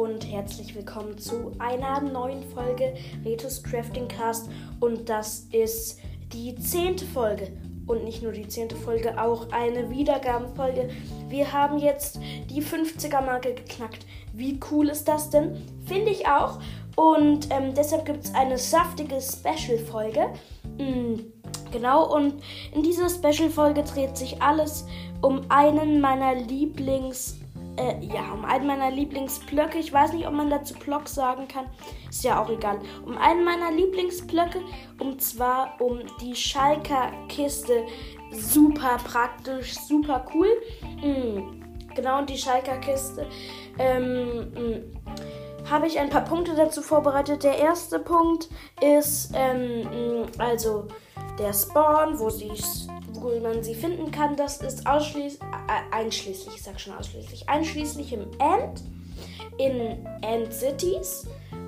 und herzlich willkommen zu einer neuen Folge Retus Crafting Cast und das ist die zehnte Folge und nicht nur die zehnte Folge, auch eine Wiedergabenfolge. Wir haben jetzt die 50er Marke geknackt. Wie cool ist das denn? Finde ich auch. Und ähm, deshalb gibt es eine saftige Special-Folge. Mhm. Genau, und in dieser Special-Folge dreht sich alles um einen meiner Lieblings- äh, ja, um einen meiner Lieblingsblöcke. Ich weiß nicht, ob man dazu Block sagen kann. Ist ja auch egal. Um einen meiner Lieblingsblöcke. Und zwar um die Schalker Kiste. Super praktisch, super cool. Mhm. Genau, und die Schalker Kiste. Ähm, mm, habe ich ein paar Punkte dazu vorbereitet. Der erste Punkt ist, ähm, mm, also der Spawn, wo sie wo man sie finden kann, das ist ausschließlich, äh, einschließlich, ich sag schon ausschließlich, einschließlich im End, in End Cities.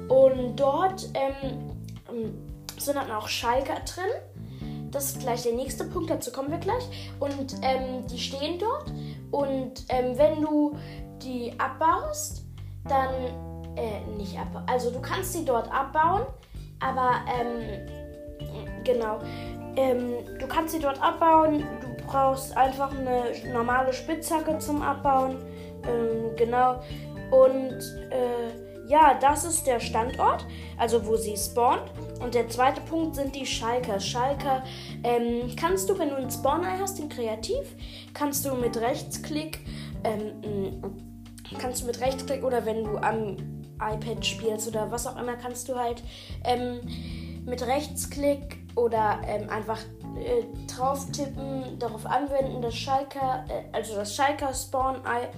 Und dort ähm, sind dann auch Schalker drin. Das ist gleich der nächste Punkt, dazu kommen wir gleich. Und ähm, die stehen dort. Und ähm, wenn du die abbaust, dann, äh, nicht abbauen, also du kannst sie dort abbauen, aber, ähm, genau, ähm, du kannst sie dort abbauen. Du brauchst einfach eine normale Spitzhacke zum Abbauen. Ähm, genau. Und äh, ja, das ist der Standort, also wo sie spawnt. Und der zweite Punkt sind die Schalker. Schalker ähm, kannst du, wenn du einen Spawner hast, den Kreativ, kannst du mit Rechtsklick, ähm, kannst du mit Rechtsklick oder wenn du am iPad spielst oder was auch immer, kannst du halt ähm, mit Rechtsklick oder ähm, einfach äh, drauf tippen, darauf anwenden, das Schalker, äh, also das Schalker Spawn-Ei,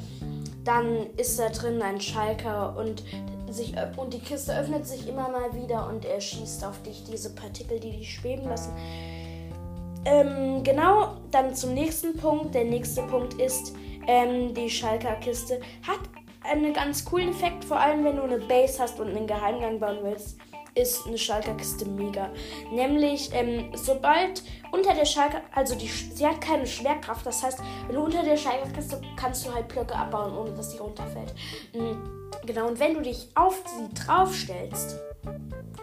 dann ist da drin ein Schalker und, sich, und die Kiste öffnet sich immer mal wieder und er schießt auf dich diese Partikel, die dich schweben lassen. Ähm, genau, dann zum nächsten Punkt. Der nächste Punkt ist, ähm, die Schalker-Kiste hat einen ganz coolen Effekt, vor allem wenn du eine Base hast und einen Geheimgang bauen willst ist eine Schalker-Kiste mega. Nämlich, ähm, sobald unter der Schalker, also die, sie hat keine Schwerkraft, das heißt, wenn du unter der Schalker-Kiste kannst du halt Blöcke abbauen, ohne dass sie runterfällt. Mhm. Genau, und wenn du dich auf sie draufstellst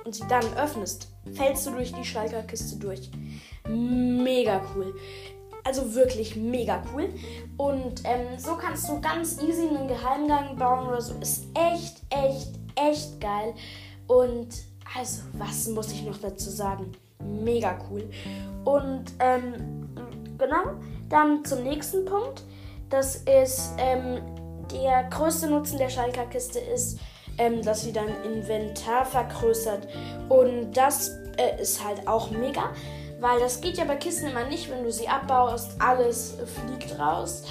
und sie dann öffnest, fällst du durch die Schalker-Kiste durch. Mega cool. Also wirklich mega cool. Und ähm, so kannst du ganz easy einen Geheimgang bauen oder so. Ist echt, echt, echt geil. Und also, was muss ich noch dazu sagen? Mega cool. Und ähm, genau, dann zum nächsten Punkt. Das ist ähm, der größte Nutzen der Schalker-Kiste ist, ähm, dass sie dein Inventar vergrößert. Und das äh, ist halt auch mega, weil das geht ja bei Kisten immer nicht, wenn du sie abbaust, alles fliegt raus.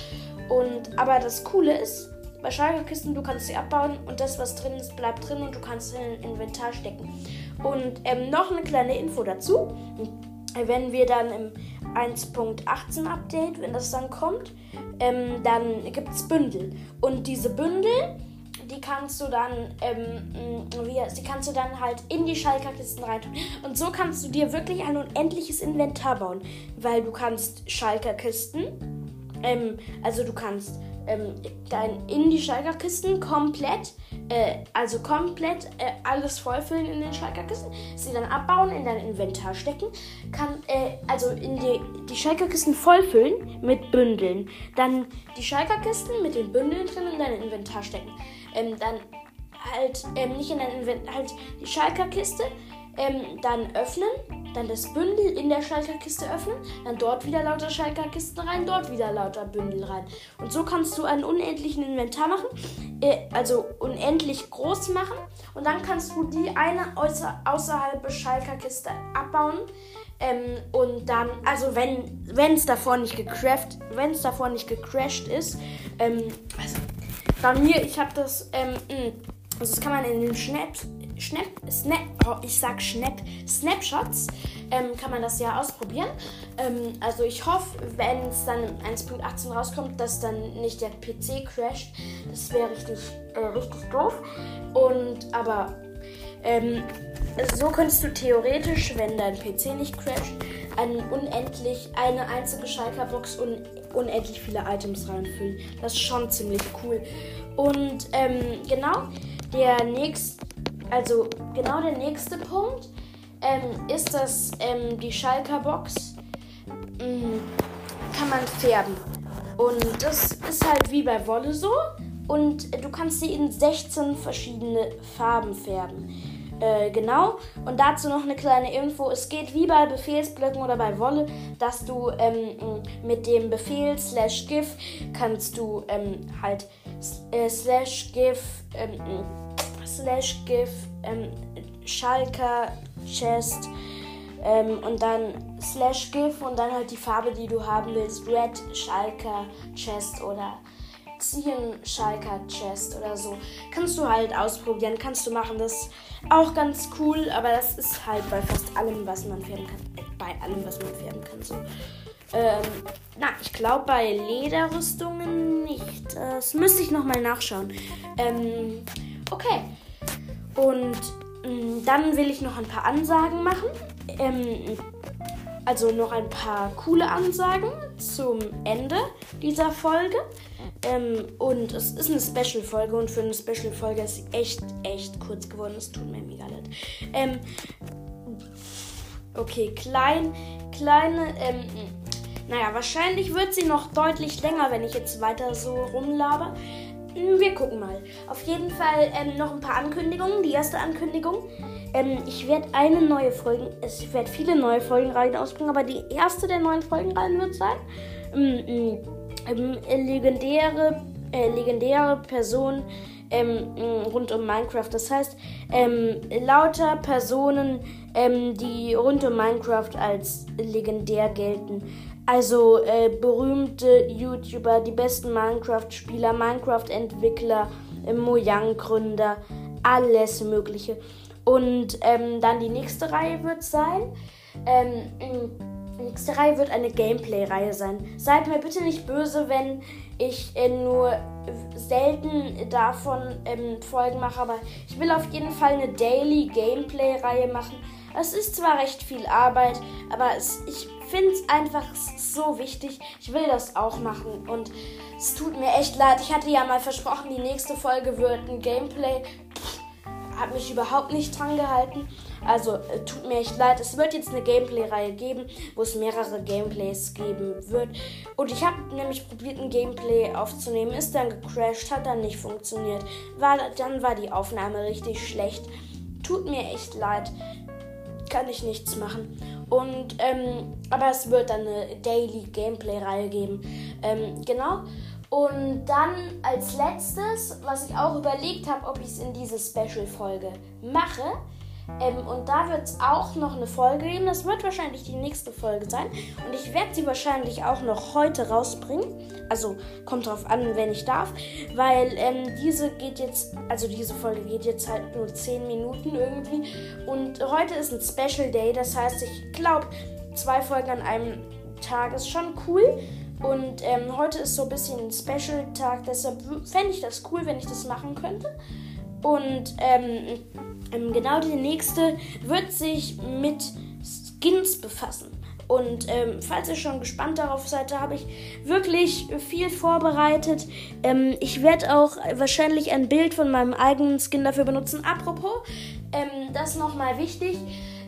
Und aber das Coole ist, bei Schalkerkisten, du kannst sie abbauen und das, was drin ist, bleibt drin und du kannst es in ein Inventar stecken. Und ähm, noch eine kleine Info dazu. Wenn wir dann im 1.18 Update, wenn das dann kommt, ähm, dann gibt es Bündel. Und diese Bündel, die kannst du dann, ähm, wie, die kannst du dann halt in die Schalkerkisten reintun. Und so kannst du dir wirklich ein unendliches Inventar bauen. Weil du kannst Schalkerkisten, ähm, also du kannst ähm, dein in die Schalkerkisten komplett, äh, also komplett äh, alles vollfüllen in den Schalkerkisten, sie dann abbauen, in dein Inventar stecken, kann, äh, also in die, die Schalkerkisten vollfüllen mit Bündeln, dann die Schalkerkisten mit den Bündeln drin in dein Inventar stecken, ähm, dann halt ähm, nicht in dein Inventar, halt die Schalkerkiste ähm, dann öffnen, dann das Bündel in der Schalkerkiste öffnen, dann dort wieder lauter Schalkerkisten rein, dort wieder lauter Bündel rein. Und so kannst du einen unendlichen Inventar machen, äh, also unendlich groß machen. Und dann kannst du die eine außer, außerhalb der Schalkerkiste abbauen. Ähm, und dann, also wenn es davor nicht gecrashed, wenn es davor nicht gecrashed ist, ähm, also bei mir, ich habe das, ähm, also das kann man in den Schnaps Snap, Snap, oh, ich sag Snap, Snapshots, ähm, kann man das ja ausprobieren. Ähm, also ich hoffe, wenn es dann 1.18 rauskommt, dass dann nicht der PC crasht. Das wäre richtig, äh, richtig doof. Und aber ähm, so könntest du theoretisch, wenn dein PC nicht crasht, einen unendlich eine einzige Schalker-Box und unendlich viele Items reinfüllen. Das ist schon ziemlich cool. Und ähm, genau, der nächste, also genau der nächste Punkt ähm, ist, dass ähm, die Schalker Box ähm, kann man färben. Und das ist halt wie bei Wolle so. Und du kannst sie in 16 verschiedene Farben färben. Äh, genau. Und dazu noch eine kleine Info. Es geht wie bei Befehlsblöcken oder bei Wolle, dass du ähm, mit dem Befehl slash gif kannst du ähm, halt äh, slash gif ähm, slash gif ähm, Schalker Chest ähm, und dann slash gif und dann halt die Farbe, die du haben willst. Red Schalker Chest oder Ziehen Schalker Chest oder so. Kannst du halt ausprobieren, kannst du machen. Das ist auch ganz cool, aber das ist halt bei fast allem, was man färben kann. Äh, bei allem, was man färben kann, so. Ähm, na, ich glaube bei Lederrüstungen nicht. Das müsste ich nochmal nachschauen. Ähm, okay. Und mh, mm, dann will ich noch ein paar Ansagen machen. Ähm, also noch ein paar coole Ansagen zum Ende dieser Folge. Ähm, und es ist eine Special-Folge und für eine Special-Folge ist sie echt, echt kurz geworden. Es tut mir mega leid. Ähm, okay, klein, kleine, ähm, naja, wahrscheinlich wird sie noch deutlich länger, wenn ich jetzt weiter so rumlaber. Hm, wir gucken mal. Auf jeden Fall ähm, noch ein paar Ankündigungen. Die erste Ankündigung. Ähm, ich werde eine neue Folge, es wird viele neue Folgenreihen ausbringen, aber die erste der neuen Folgenreihen wird sein. Ähm, ähm, legendäre, äh, legendäre Personen ähm, rund um Minecraft. Das heißt, ähm, lauter Personen, ähm, die rund um Minecraft als legendär gelten. Also äh, berühmte YouTuber, die besten Minecraft-Spieler, Minecraft-Entwickler, äh, Mojang-Gründer, alles Mögliche. Und ähm, dann die nächste Reihe wird sein. Ähm, die nächste Reihe wird eine Gameplay-Reihe sein. Seid mir bitte nicht böse, wenn ich äh, nur selten davon ähm, Folgen mache, aber ich will auf jeden Fall eine Daily Gameplay-Reihe machen. Es ist zwar recht viel Arbeit, aber es, ich finde es einfach so wichtig. Ich will das auch machen und es tut mir echt leid. Ich hatte ja mal versprochen, die nächste Folge wird ein Gameplay. Pff, hat mich überhaupt nicht dran gehalten. Also äh, tut mir echt leid. Es wird jetzt eine Gameplay-Reihe geben, wo es mehrere Gameplays geben wird. Und ich habe nämlich probiert, ein Gameplay aufzunehmen. Ist dann gecrashed, hat dann nicht funktioniert. War, dann war die Aufnahme richtig schlecht. Tut mir echt leid. Kann ich nichts machen. Und, ähm, aber es wird dann eine Daily Gameplay-Reihe geben. Ähm, genau. Und dann als letztes, was ich auch überlegt habe, ob ich es in diese Special-Folge mache. Ähm, und da wird es auch noch eine Folge geben. Das wird wahrscheinlich die nächste Folge sein. Und ich werde sie wahrscheinlich auch noch heute rausbringen. Also kommt drauf an, wenn ich darf. Weil ähm, diese geht jetzt, also diese Folge geht jetzt halt nur 10 Minuten irgendwie. Und heute ist ein Special Day. Das heißt, ich glaube, zwei Folgen an einem Tag ist schon cool. Und ähm, heute ist so ein bisschen ein Special-Tag, deshalb fände ich das cool, wenn ich das machen könnte. Und ähm, ähm, genau die nächste wird sich mit Skins befassen. Und ähm, falls ihr schon gespannt darauf seid, da habe ich wirklich viel vorbereitet. Ähm, ich werde auch wahrscheinlich ein Bild von meinem eigenen Skin dafür benutzen. Apropos, ähm, das nochmal wichtig.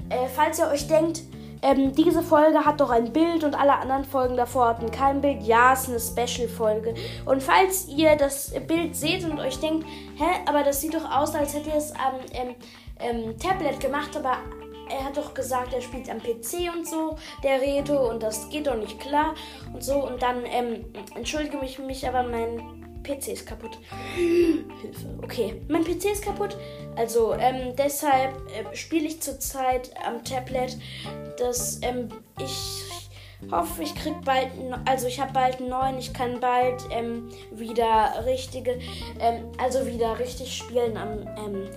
Äh, falls ihr euch denkt, ähm, diese Folge hat doch ein Bild und alle anderen Folgen davor hatten kein Bild. Ja, es ist eine Special-Folge. Und falls ihr das Bild seht und euch denkt, hä, aber das sieht doch aus, als hätte er es am ähm, ähm, Tablet gemacht, aber er hat doch gesagt, er spielt am PC und so, der Reto, und das geht doch nicht klar und so. Und dann ähm, entschuldige mich, mich, aber mein PC ist kaputt. Hilfe. Okay, mein PC ist kaputt. Also ähm, deshalb äh, spiele ich zurzeit am Tablet. Das ähm, ich hoffe, ich krieg bald, also ich habe bald einen neuen. Ich kann bald ähm, wieder richtige, ähm, also wieder richtig spielen am ähm,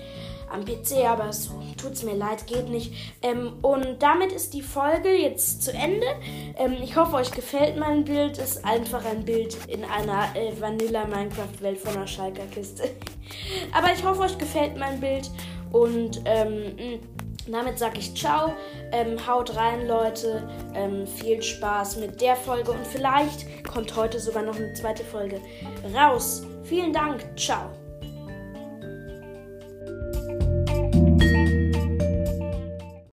am PC, aber so tut's mir leid, geht nicht. Ähm, und damit ist die Folge jetzt zu Ende. Ähm, ich hoffe, euch gefällt mein Bild. Ist einfach ein Bild in einer äh, Vanilla Minecraft Welt von einer Schalker Kiste. aber ich hoffe, euch gefällt mein Bild und ähm, damit sage ich ciao. Ähm, haut rein, Leute. Ähm, viel Spaß mit der Folge und vielleicht kommt heute sogar noch eine zweite Folge raus. Vielen Dank. Ciao.